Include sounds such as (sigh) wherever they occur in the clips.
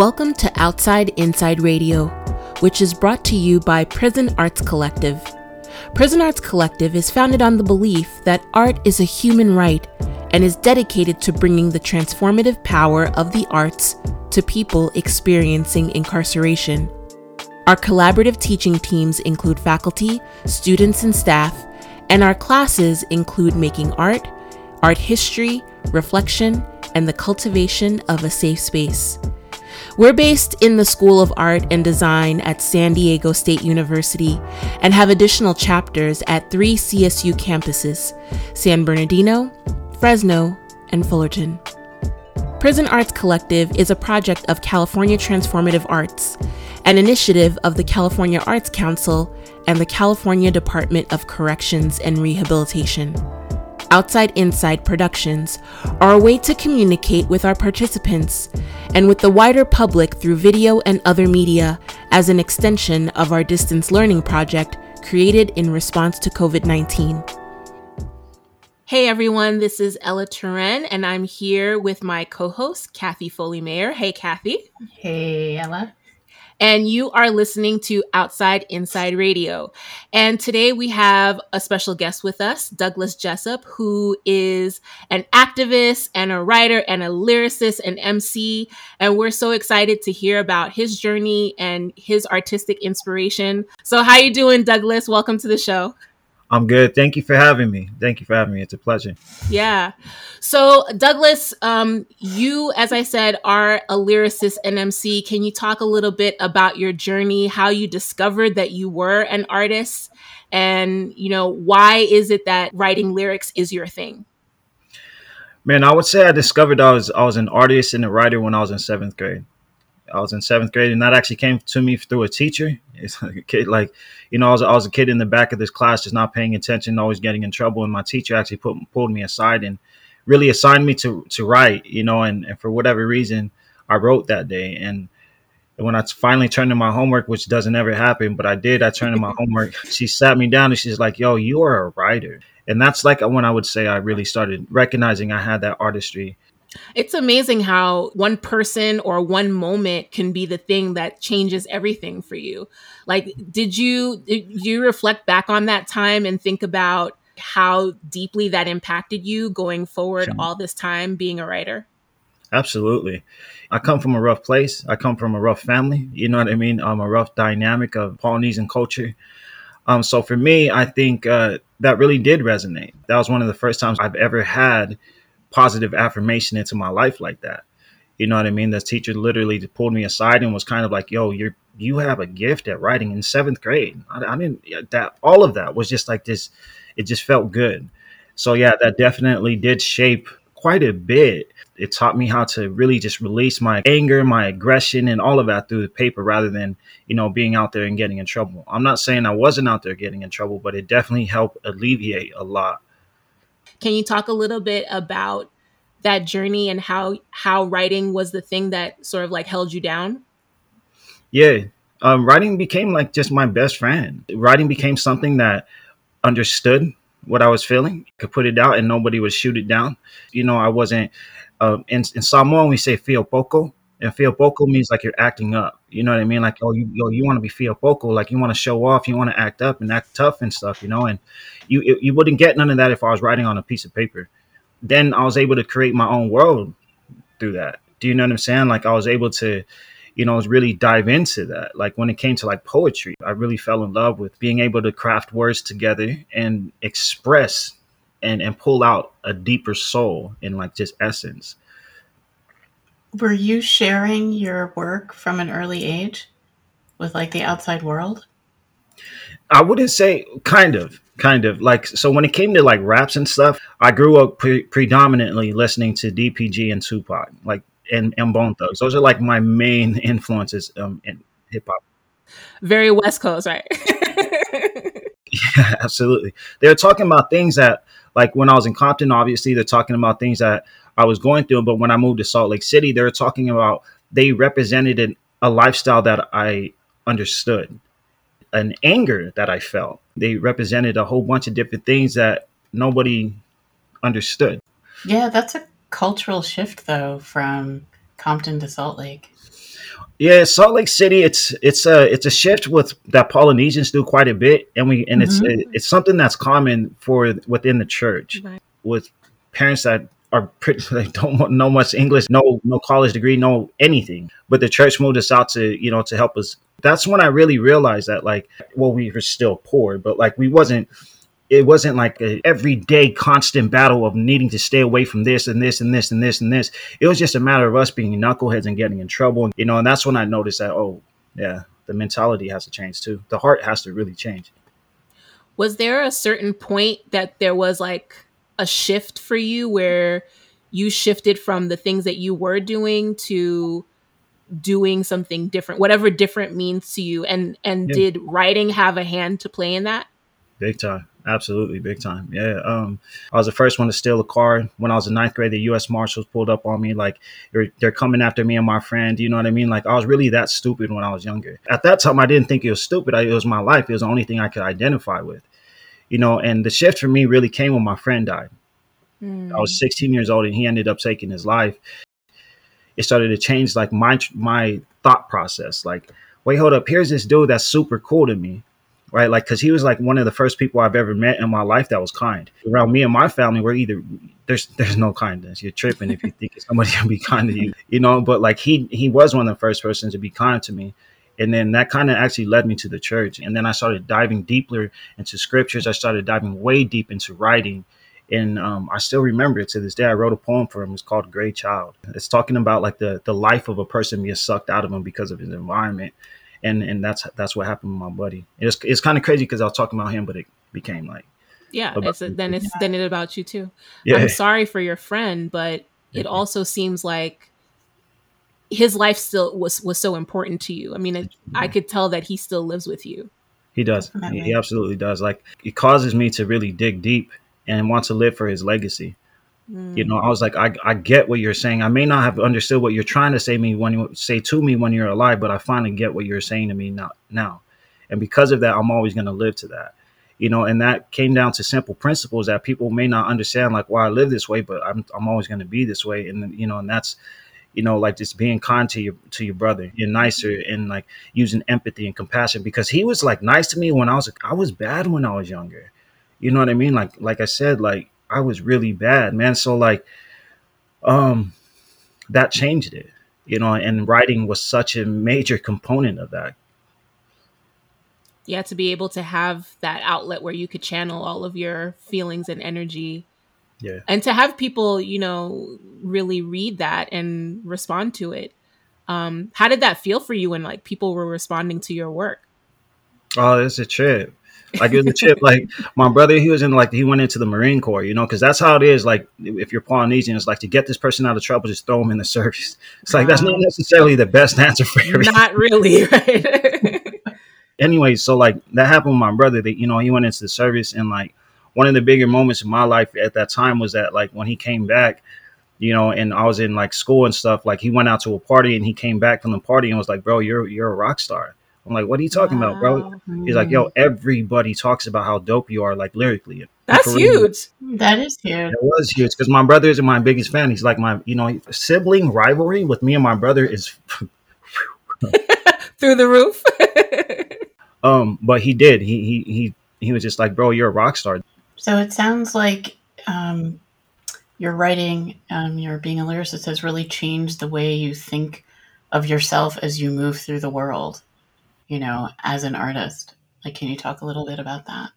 Welcome to Outside Inside Radio, which is brought to you by Prison Arts Collective. Prison Arts Collective is founded on the belief that art is a human right and is dedicated to bringing the transformative power of the arts to people experiencing incarceration. Our collaborative teaching teams include faculty, students, and staff, and our classes include making art, art history, reflection, and the cultivation of a safe space. We're based in the School of Art and Design at San Diego State University and have additional chapters at three CSU campuses San Bernardino, Fresno, and Fullerton. Prison Arts Collective is a project of California Transformative Arts, an initiative of the California Arts Council and the California Department of Corrections and Rehabilitation. Outside Inside Productions are a way to communicate with our participants and with the wider public through video and other media as an extension of our distance learning project created in response to COVID 19. Hey everyone, this is Ella Turenne, and I'm here with my co host, Kathie Foley-Meyer. Hey, Kathy. Hey, Ella and you are listening to Outside Inside Radio. And today we have a special guest with us, Douglas Jessup, who is an activist and a writer and a lyricist and MC. And we're so excited to hear about his journey and his artistic inspiration. So, how you doing, Douglas? Welcome to the show. I'm good. Thank you for having me. Thank you for having me. It's a pleasure. Yeah. So, Douglas, um, you, as I said, are a lyricist and MC. Can you talk a little bit about your journey, how you discovered that you were an artist, and you know why is it that writing lyrics is your thing? Man, I would say I discovered I was I was an artist and a writer when I was in seventh grade. I was in seventh grade, and that actually came to me through a teacher. It's like a kid, like you know, I was I was a kid in the back of this class, just not paying attention, always getting in trouble, and my teacher actually put pulled me aside and really assigned me to to write, you know, and, and for whatever reason, I wrote that day, and when I finally turned in my homework, which doesn't ever happen, but I did, I turned in my homework. (laughs) She sat me down and she's like, "Yo, you are a writer," and that's like when I would say I really started recognizing I had that artistry it's amazing how one person or one moment can be the thing that changes everything for you. Like, did you did you reflect back on that time and think about how deeply that impacted you going forward all this time being a writer? Absolutely. I come from a rough place. I come from a rough family. You know what I mean? I'm a rough dynamic of Polynesian culture. Um, so for me, I think uh, that really did resonate. That was one of the first times I've ever had positive affirmation into my life like that. You know what I mean? The teacher literally pulled me aside and was kind of like, "Yo, you're you have a gift at writing in seventh grade." I, I didn't that all of that was just like this. It just felt good. So yeah, that definitely did shape quite a bit. It taught me how to really just release my anger, my aggression, and all of that through the paper rather than, you know, being out there and getting in trouble. I'm not saying I wasn't out there getting in trouble, but it definitely helped alleviate a lot can you talk a little bit about that journey and how how writing was the thing that sort of like held you down? Yeah, um, writing became like just my best friend. Writing became something that understood what I was feeling, could put it out, and nobody would shoot it down. You know, I wasn't. Uh, in, in Samoan, we say "fia poko," and "fia poko" means like you're acting up. You know what I mean? Like, oh, you yo, you want to be fia poko, like you want to show off, you want to act up and act tough and stuff. You know, and you you wouldn't get none of that if I was writing on a piece of paper. Then I was able to create my own world through that. Do you know what I'm saying? Like I was able to, you know, really dive into that. Like when it came to like poetry, I really fell in love with being able to craft words together and express and and pull out a deeper soul in like just essence. Were you sharing your work from an early age with like the outside world? I wouldn't say kind of kind of. Like so when it came to like raps and stuff i grew up pre- predominantly listening to dpg and tupac like and, and bone thugs those are like my main (laughs) influences um, in hip-hop. Very west coast right? (laughs) Yeah absolutely. They're talking about things that like when i was in compton obviously they're talking about things that i was going through but when i moved to salt lake city they were talking about they represented an, a lifestyle that i understood an anger that I felt. They represented a whole bunch of different things that nobody understood. Yeah, that's a cultural shift though from Compton to Salt Lake? Yeah, Salt Lake City. It's it's a it's a shift with that Polynesians do quite a bit, and we and Mhm. it's it's something that's common for within the church Right. with parents that are pretty (laughs) they don't know much English, no no college degree, no anything. But the church moved us out to you know to help us. That's when I really realized that like well we were still poor, but like we wasn't. It wasn't like a everyday constant battle of needing to stay away from this and this and this and this and this. It was just a matter of us being knuckleheads and getting in trouble, you know. And that's when I noticed that oh yeah, the mentality has to change too. The heart has to really change. Was there a certain point that there was like a shift for you where you shifted from the things that you were doing to doing something different, whatever different means to you? And and Yeah. did writing have a hand to play in that? Big time. Absolutely big time. Yeah. Um, I was the first one to steal a car when I was in ninth grade. The U.S. Marshals pulled up on me like they're, they're coming after me and my friend. You know what I mean? Like I was really that stupid when I was younger. At that time, I didn't think it was stupid. I, it was my life. It was the only thing I could identify with. You know, and the shift for me really came when my friend died. I was hmm. 16 years old and he ended up taking his life. It started to change like my my thought process. Like, wait, hold up. Here's this dude that's super cool to me, right? Like, because he was like one of the first people I've ever met in my life that was kind. Around me and my family, we're either there's there's no kindness. You're tripping if you think (laughs) somebody can be kind to you, you know. But like he he was one of the first persons to be kind to me. And then that kind of actually led me to the church. And then I started diving deeper into scriptures. I started diving way deep into writing and um, I still remember it to this day. I wrote a poem for him. It's called "Gray Child." It's talking about like the the life of a person being sucked out of him because of his environment, and and that's that's what happened with my buddy. It's it's kind of crazy because I was talking about him, but it became like Yeah, it's you then it's then it about you too. yeah, I'm sorry for your friend, but it also seems like his life still was was so important to you. I mean, it, I could tell that he still lives with you. he does. He, he absolutely does. Like it causes me to really dig deep and want to live for his legacy. Mm. You know, I was like, I, I get what you're saying. I may not have understood what you're trying to say me when you say to me when you're alive, but I finally get what you're saying to me now. Now, and because of that, I'm always going to live to that. You know, and that came down to simple principles that people may not understand, like why I live this way, but I'm I'm always going to be this way. And you know, and that's you know, like just being kind to your to your brother, you're nicer, and like using empathy and compassion because he was like nice to me when I was I was bad when I was younger. You know what I mean? Like like I said, like I was really bad, man. So like um that changed it, you know, and writing was such a major component of that. Yeah, to be able to have that outlet where you could channel all of your feelings and energy Yeah. and to have people, you know, really read that and respond to it. Um, how did that feel for you when like people were responding to your work? Oh, it's a trip. Like it was a trip. (laughs) Like my brother, he was in like he went into the Marine Corps, you know, because that's how it is. Like if you're Polynesian, it's like to get this person out of trouble, just throw them in the service. It's like that's not necessarily the best answer for everything. Not really, (laughs) right? anyway, so like that happened with my brother. That you know he went into the service, and like one of the bigger moments in my life at that time was that like when he came back, you know, and I was in like school and stuff. Like he went out to a party and he came back from the party and was like, "Bro, you're you're a rock star." I'm like, "What are you talking about, bro?" Wow. He's like, "Yo, everybody talks about how dope you are, like lyrically." That's For real. huge. That is huge. It was huge because my brother is my biggest fan. He's like my, you know, sibling rivalry with me and my brother is (laughs) Through the roof. (laughs) um but he did he he he he was just like bro you're a rock star So it sounds like um, your writing, um, your being a lyricist has really changed the way you think of yourself as you move through the world, you know, as an artist. Like, can you talk a little bit about that?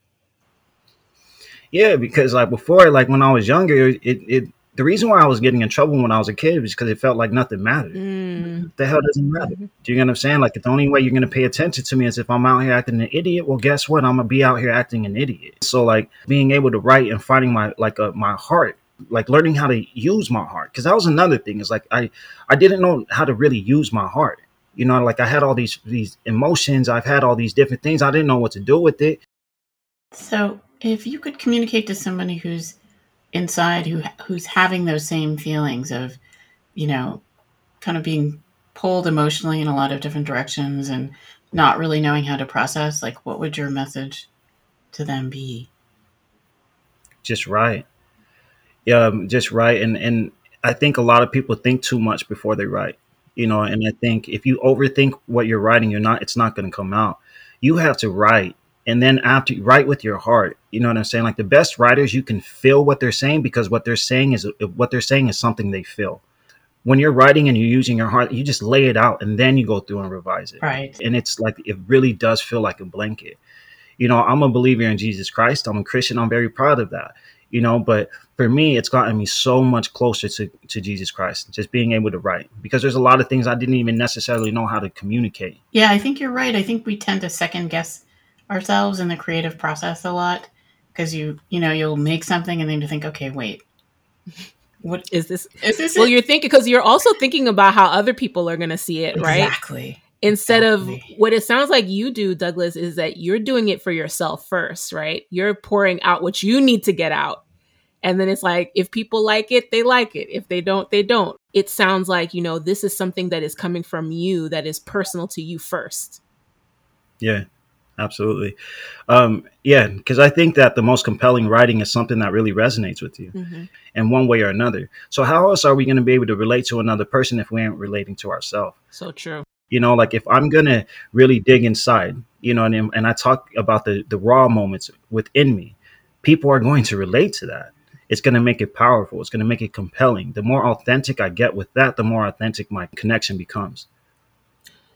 yeah because like before like when i was younger it it the reason why i was getting in trouble when i was a kid was because it felt like nothing mattered. Mm. the hell doesn't matter. Do you get what i'm saying? Like the only way you're going to pay attention to me is if i'm out here acting an idiot. Well guess what? I'm gonna be out here acting an idiot. So like being able to write and finding my like uh, my heart like learning how to use my heart. Because that was another thing is like i i didn't know how to really use my heart. You know like i had all these these emotions. I've had all these different things. I didn't know what to do with it. So, if you could communicate to somebody who's inside, who who's having those same feelings of, you know, kind of being pulled emotionally in a lot of different directions and not really knowing how to process, like, what would your message to them be? just right yeah um, just right and and i think a lot of people think too much before they write you know and i think if you overthink what you're writing you're not it's not going to come out you have to write and then after write with your heart. You know what i'm saying? Like the best writers you can feel what they're saying because what they're saying is what they're saying is something they feel. When you're writing and you're using your heart you just lay it out and then you go through and revise it. Right. and it's like it really does feel like a blanket. You know i'm a believer in jesus christ. I'm a christian. I'm very proud of that. You know but for me it's gotten me so much closer to, to jesus christ just being able to write. Because there's a lot of things i didn't even necessarily know how to communicate. Yeah, I think you're right. I think we tend to second guess ourselves in the creative process a lot because you, you know, you'll make something and then you think, okay, wait, (laughs) what Is this (laughs) is this? well? it? You're thinking because you're also thinking about how other people are going to see it, right? Exactly. Instead Exactly. of what it sounds like you do, Douglas, is that you're doing it for yourself first, right? You're pouring out what you need to get out. And then it's like, if people like it, they like it. If they don't, they don't. It sounds like, you know, this is something that is coming from you that is personal to you first. yeah absolutely. Um yeah because i think that the most compelling writing is something that really resonates with you Mm-hmm. in one way or another. So how else are we going to be able to relate to another person if we aren't relating to ourselves So true. you know like if i'm gonna really dig inside you know and, and i talk about the the raw moments within me people are going to relate to that. It's going to make it powerful. It's going to make it compelling. The more authentic i get with that the more authentic my connection becomes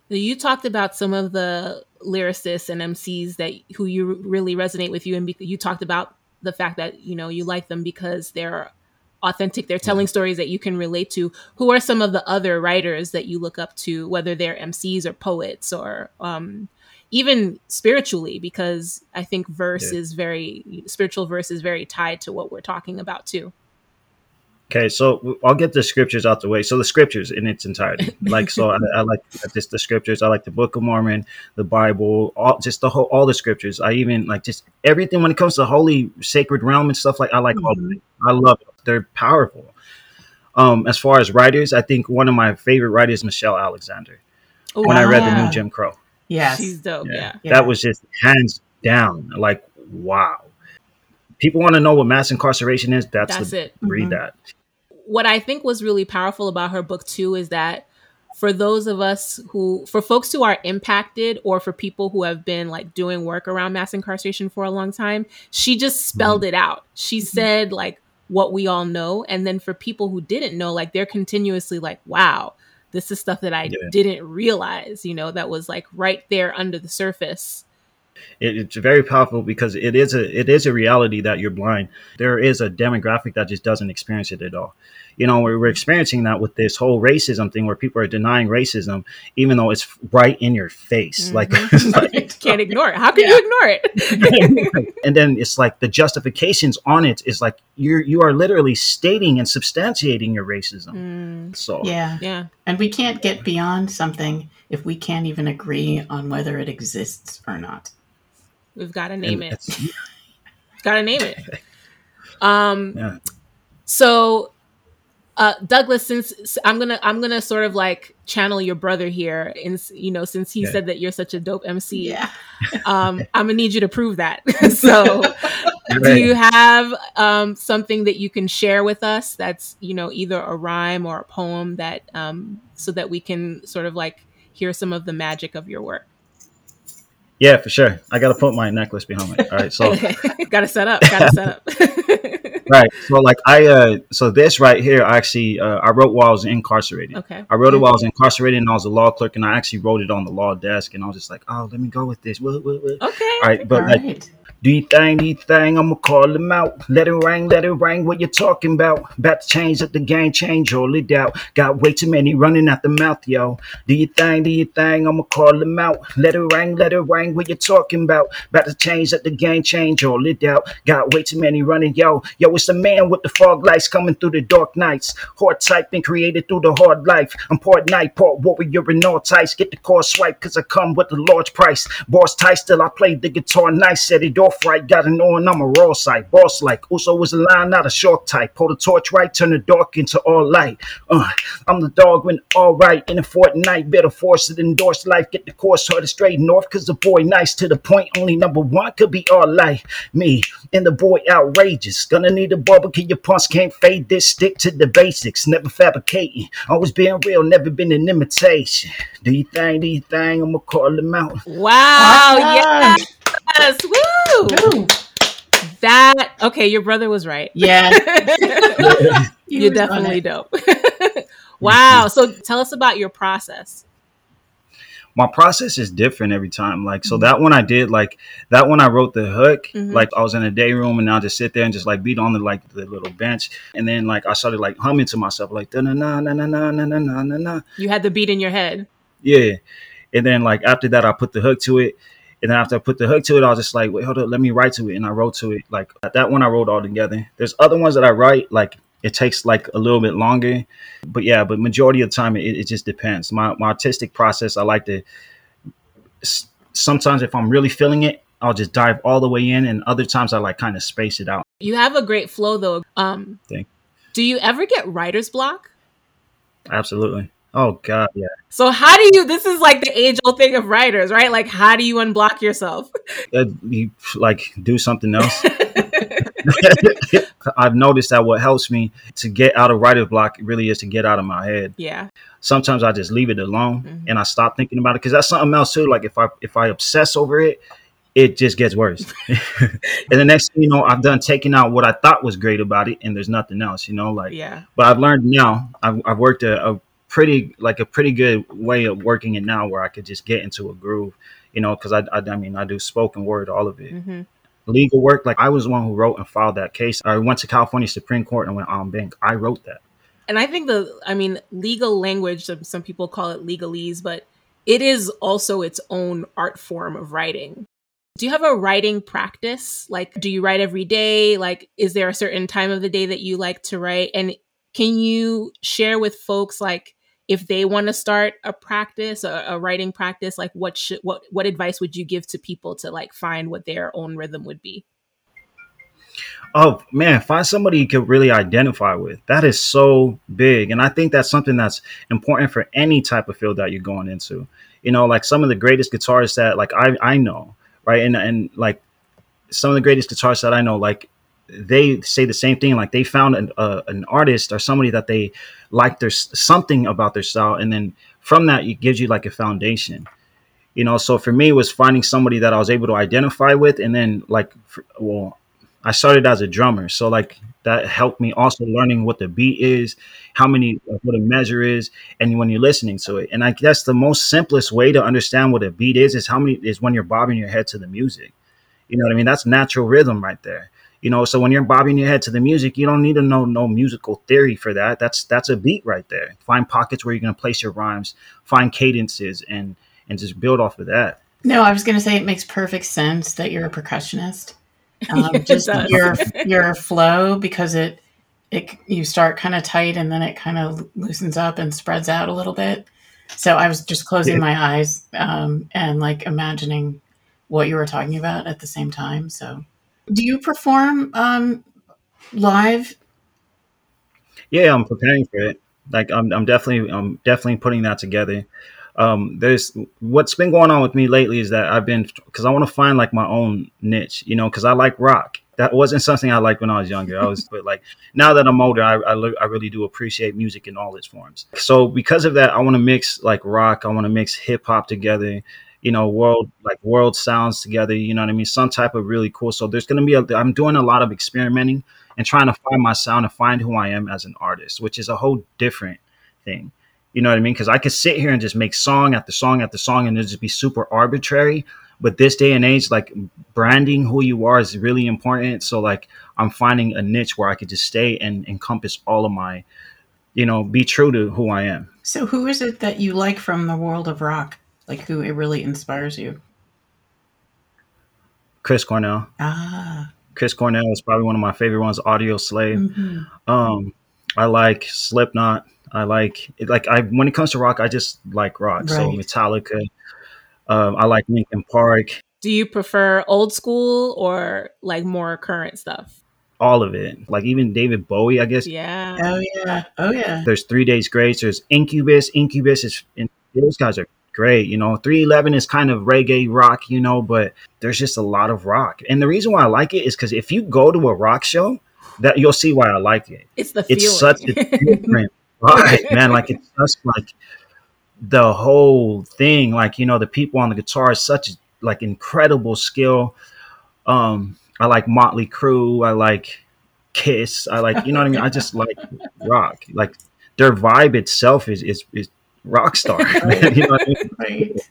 You talked about some of the lyricists and MCs that who you really resonate with you, and you talked about the fact that you know you like them because they're authentic. They're telling stories that you can relate to. Who are some of the other writers that you look up to, whether they're MCs or poets or um, even spiritually? Because I think verse Yeah. is very spiritual. Verse is very tied to what we're talking about too. Okay, so I'll get the scriptures out the way. So the scriptures in its entirety, (laughs) like so, I, I like just the scriptures. I like the Book of Mormon, the Bible, all just the whole all the scriptures. I even like just everything when it comes to holy sacred realm and stuff like. I like all of it. I love it. They're powerful. Um, as far as writers, I think one of my favorite writers, Michelle Alexander. Oh, When I read the new Jim Crow, Yes. she's dope. Yeah. Yeah. that was just hands down. Like wow. People want to know what mass incarceration is. That's, That's the, it. read Mhm. that. What I think was really powerful about her book too is that for those of us who for folks who are impacted or for people who have been like doing work around mass incarceration for a long time, she just spelled mm-hmm. it out. She mm-hmm. said like what we all know and then for people who didn't know like they're continuously like wow, this is stuff that I Yeah. didn't realize, you know, that was like right there under the surface. It, it's very powerful because it is a it is a reality that you're blind. There is a demographic that just doesn't experience it at all. You know, we're, we're experiencing that with this whole racism thing, where people are denying racism, even though it's right in your face. Like, Mhm. (laughs) it's like- Right. Can't ignore it. How can Yeah. you ignore it? and then it's like the justifications on it is like you're you are literally stating and substantiating your racism. Mm, So Yeah. yeah. And we can't get beyond something if we can't even agree on whether it exists or not. We've got to and name it. (laughs) Gotta name it. (laughs) Um Yeah. so uh Douglas, since I'm gonna I'm gonna sort of like channel your brother here and you know, since he Yeah. said that you're such a dope MC, Yeah. (laughs) um, I'm gonna need you to prove that. so do you have um something that you can share with us that's, you know, either a rhyme or a poem that um so that we can sort of like hear some of the magic of your work? Yeah, for sure. I got to put my necklace behind me. All right, so (laughs) gotta set up, gotta set up. (laughs) right, so like I uh, so this right here, I actually uh, I wrote while I was incarcerated. okay. I wrote it while I was incarcerated and I was a law clerk and I actually wrote it on the law desk and I was just like, oh, let me go with this. What, what, what? Okay. All right, but All like, right. Do you thing, do you thing, I'ma call him out. Let it ring, let it ring, what you talking about? About to change up the game, change all it out. Got way too many running out the mouth, yo. Do you thing, do you thing, I'ma call him out. Let it ring, let it ring, what you talking about? About to change up the game, change all it out. Got way too many running, yo. Yo, it's the man with the fog lights coming through the dark nights. Hard type been created through the hard life. I'm part night, part warrior and all types. Get the car swipe, cause I come with a large price. Boss tight, still I play the guitar nice. Set it off right, got it on, I'm a raw side. Boss like, Uso was a line, not a short type. Pull the torch right, turn the dark into all light. Uh, I'm the dog when all right. In a fortnight, better force it, endorse life. Get the course headed straight north, cause the boy nice to the point. Only number one could be all light. Me and the boy outrageous. Gonna need need a barbecue, your pulse can't fade this. Stick to the basics, never fabricating. Always being real, never been an imitation. Do you think, do you think I'm gonna call him out? Wow, Awesome. Yes, woo! Ooh. That okay, your brother was right. Yeah. (laughs) (laughs) You're definitely dope. (laughs) wow. So tell us about your process. my process is different every time. Like, so Mhm. that one I did, like that one I wrote the hook, Mhm. like I was in a day room and I'll just sit there and just like beat on the like the little bench. And then like I started like humming to myself, like na na na na na na na na na na. You had the beat in your head. Yeah. And then like after that I put the hook to it. And then after I put the hook to it, I was just like, wait, hold up, let me write to it. And I wrote to it. Like that one I wrote all together. There's other ones that I write, like it takes like a little bit longer. But yeah, but majority of the time it, it just depends. My my artistic process, I like to sometimes if I'm really feeling it, I'll just dive all the way in, and other times I like kind of space it out. You have a great flow though. Um Thank- do you ever get writer's block? Absolutely. Oh God, yeah. So how do you this is like the age old thing of writers, right? Like how do you unblock yourself? Uh, you like do something else. (laughs) I've noticed that what helps me to get out of writer's block really is to get out of my head. yeah. Sometimes I just leave it alone Mhm. and I stop thinking about it because that's something else too. Like if I if I obsess over it, it just gets worse. (laughs) (laughs) and the next thing you know, I've done taking out what I thought was great about it, and there's nothing else. You know, like Yeah. but I've learned now. I've, I've worked a, a pretty like a pretty good way of working it now, where I could just get into a groove. You know, because I, I I mean I do spoken word, all of it. hmm Legal work, like I was the one who wrote and filed that case. I went to California Supreme Court and went en banc. I wrote that. And I think the, I mean, legal language, some, some people call it legalese, but it is also its own art form of writing. Do you have a writing practice? Like, do you write every day? Like, is there a certain time of the day that you like to write? And can you share with folks, like, if they want to start a practice, a, a writing practice, like what should what what advice would you give to people to like find what their own rhythm would be? Oh man, find somebody you could really identify with. That is so big. And I think that's something that's important for any type of field that you're going into. You know, like some of the greatest guitarists that like I, I know, right? And and like some of the greatest guitarists that I know, like they say the same thing. Like they found an uh, an artist or somebody that they like there's something about their style, and then from that it gives you like a foundation. You know, so for me, it was finding somebody that I was able to identify with, and then like, for, well, I started as a drummer, so like that helped me also learning what the beat is, how many like, what a measure is, and when you're listening to it. And I guess the most simplest way to understand what a beat is is how many is when you're bobbing your head to the music. You know what I mean? That's natural rhythm right there. You know, so when you're bobbing your head to the music, you don't need to know no musical theory for that. That's that's a beat right there. Find pockets where you're gonna place your rhymes, find cadences, and and just build off of that. No, I was going to say it makes perfect sense that you're a percussionist. (laughs) Um, It just your your flow because it it you start kind of tight and then it kind of loosens up and spreads out a little bit. So I was just closing Yeah. my eyes um, and like imagining what you were talking about at the same time. So, do you perform um, live? Yeah, I'm preparing for it. Like I'm, I'm definitely, I'm definitely putting that together. Um, there's what's been going on with me lately is that I've been because I want to find like my own niche, you know, because I like rock. That wasn't something I liked when I was younger. I was, but like now that I'm older, I, I, I really do appreciate music in all its forms. So because of that, I want to mix like rock. I want to mix hip hop together. You know, world like world sounds together. You know what I mean? Some type of really cool. So there's gonna be a. I'm doing a lot of experimenting and trying to find my sound and find who I am as an artist, which is a whole different thing. You know what I mean? Because I could sit here and just make song after song after song and it'd just be super arbitrary. But this day and age, like branding who you are is really important. So like I'm finding a niche where I could just stay and encompass all of my, you know, be true to who I am. So, who is it that you like from the world of rock? Like, who it really inspires you? Chris Cornell. Ah, Chris Cornell is probably one of my favorite ones. Audioslave. mhm. Um, I like Slipknot. I like like I when it comes to rock, I just like rock. So Metallica. Um, I like Linkin Park. Do you prefer old school or like more current stuff? All of it. Like even David Bowie. I guess Yeah. oh yeah, oh yeah. there's Three Days Grace. There's Incubus. Incubus is and those guys are great. You know, 311 is kind of reggae rock. You know, but there's just a lot of rock. And the reason why I like it is because if you go to a rock show, that you'll see why I like it. It's the It's feeling. such a different (laughs) vibe, man. Like it's just like the whole thing. Like you know, the people on the guitar is such like incredible skill. Um, I like Motley Crue. I like Kiss. I like you know what I mean. I just like rock. Like their vibe itself is is is rock star. (laughs) man. you know what I mean? Right.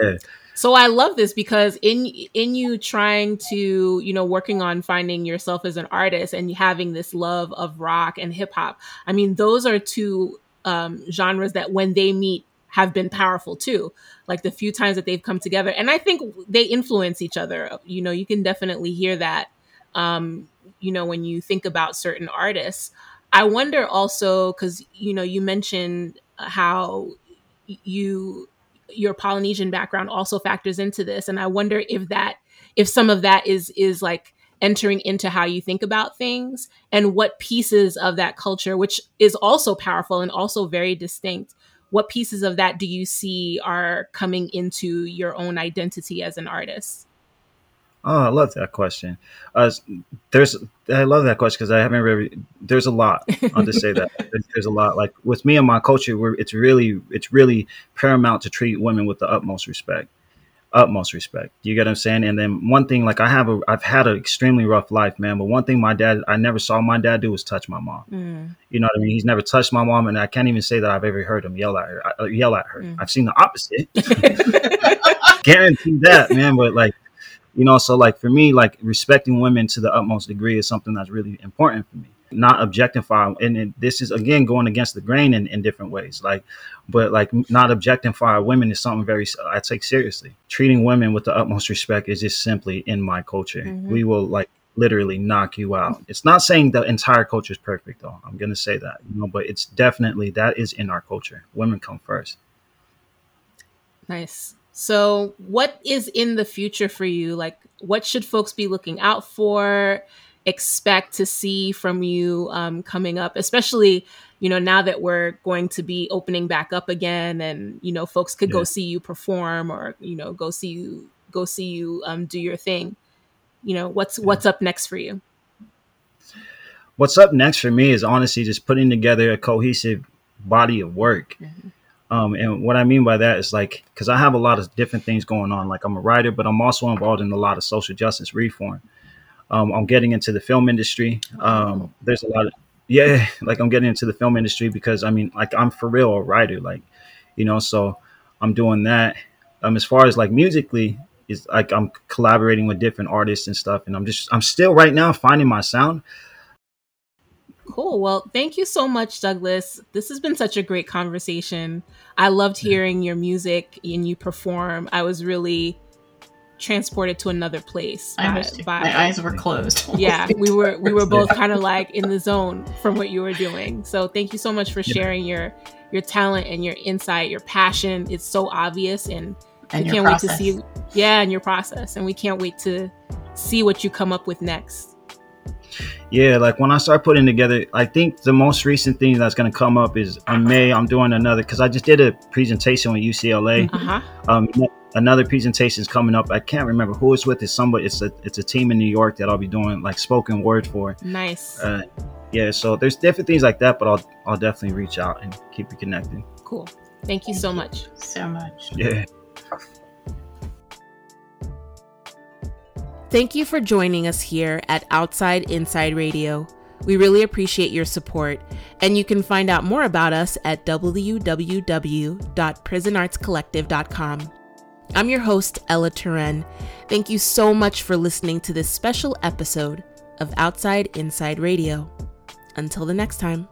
Yeah. So I love this because in in you trying to, you know, working on finding yourself as an artist and having this love of rock and hip hop. I mean, those are two um, genres that when they meet have been powerful too. Like the few times that they've come together, and I think they influence each other. You know, you can definitely hear that. Um, you know, when you think about certain artists, I wonder also because you know you mentioned how you your Polynesian background also factors into this. And I wonder if that if some of that is is like entering into how you think about things and what pieces of that culture, which is also powerful and also very distinct, what pieces of that do you see are coming into your own identity as an artist? Oh, I love that question. Uh, there's, I love that question because I haven't really. There's a lot. I'll just say that (laughs) there's, there's a lot. Like with me and my culture, we're, it's really, it's really paramount to treat women with the utmost respect, utmost respect. You get what I'm saying? And then one thing, like I have a, I've had an extremely rough life, man. But one thing my dad, I never saw my dad do was touch my mom. Mm. You know what I mean? He's never touched my mom, and I can't even say that I've ever heard him yell at her. I, yell at her. Mm. I've seen the opposite. (laughs) (laughs) Guarantee that, man. But like you know so like for me like respecting women to the utmost degree is something that's really important for me. Not objectify and it, this is again going against the grain in, in different ways like but like not objectify women is something very i take seriously. Treating women with the utmost respect is just simply in my culture. Mhm. we will like literally knock you out. It's not saying the entire culture is perfect though. I'm gonna say that you know but it's definitely that is in our culture. Women come first. Nice. So, what is in the future for you? Like, what should folks be looking out for, expect to see from you um, coming up, especially, you know, now that we're going to be opening back up again and, you know, folks could go see you perform or, you know, go see you, go see you um, do your thing. You know, what's, what's up next for you? what's up next for me is honestly just putting together a cohesive body of work. Mhm. Um, and what I mean by that is like, because I have a lot of different things going on. Like I'm a writer, but I'm also involved in a lot of social justice reform. Um, I'm getting into the film industry. Um, there's a lot of yeah, (laughs) like I'm getting into the film industry because I mean, like I'm for real a writer, like you know. So I'm doing that. Um, as far as like musically, is like I'm collaborating with different artists and stuff, and I'm just I'm still right now finding my sound. Cool. Well, thank you so much, Douglas. This has been such a great conversation. I loved hearing your music and you perform. I was really transported to another place. I by- by- My eyes were closed. (laughs) yeah, we were we were (laughs) both kind of like in the zone from what you were doing. So thank you so much for sharing your your talent and your insight, your passion. It's so obvious and and we can't wait to see yeah, and your process. And we can't wait to see what you come up with next. Yeah, like when I start putting together, I think the most recent thing that's going to come up is in May. I'm doing another because I just did a presentation with UCLA. Uh-huh. Um, another presentation is coming up. I can't remember who it's with. It's somebody. It's a it's a team in New York that I'll be doing like spoken word for. Nice. Uh, yeah, so there's different things like that, but I'll I'll definitely reach out and keep you connected. cool. Thank you so much. so much. Yeah. Thank you for joining us here at Outside Inside Radio. We really appreciate your support, and you can find out more about us at www.prisonartscollective.com. I'm your host, Ella Turenne. Thank you so much for listening to this special episode of Outside Inside Radio. Until the next time.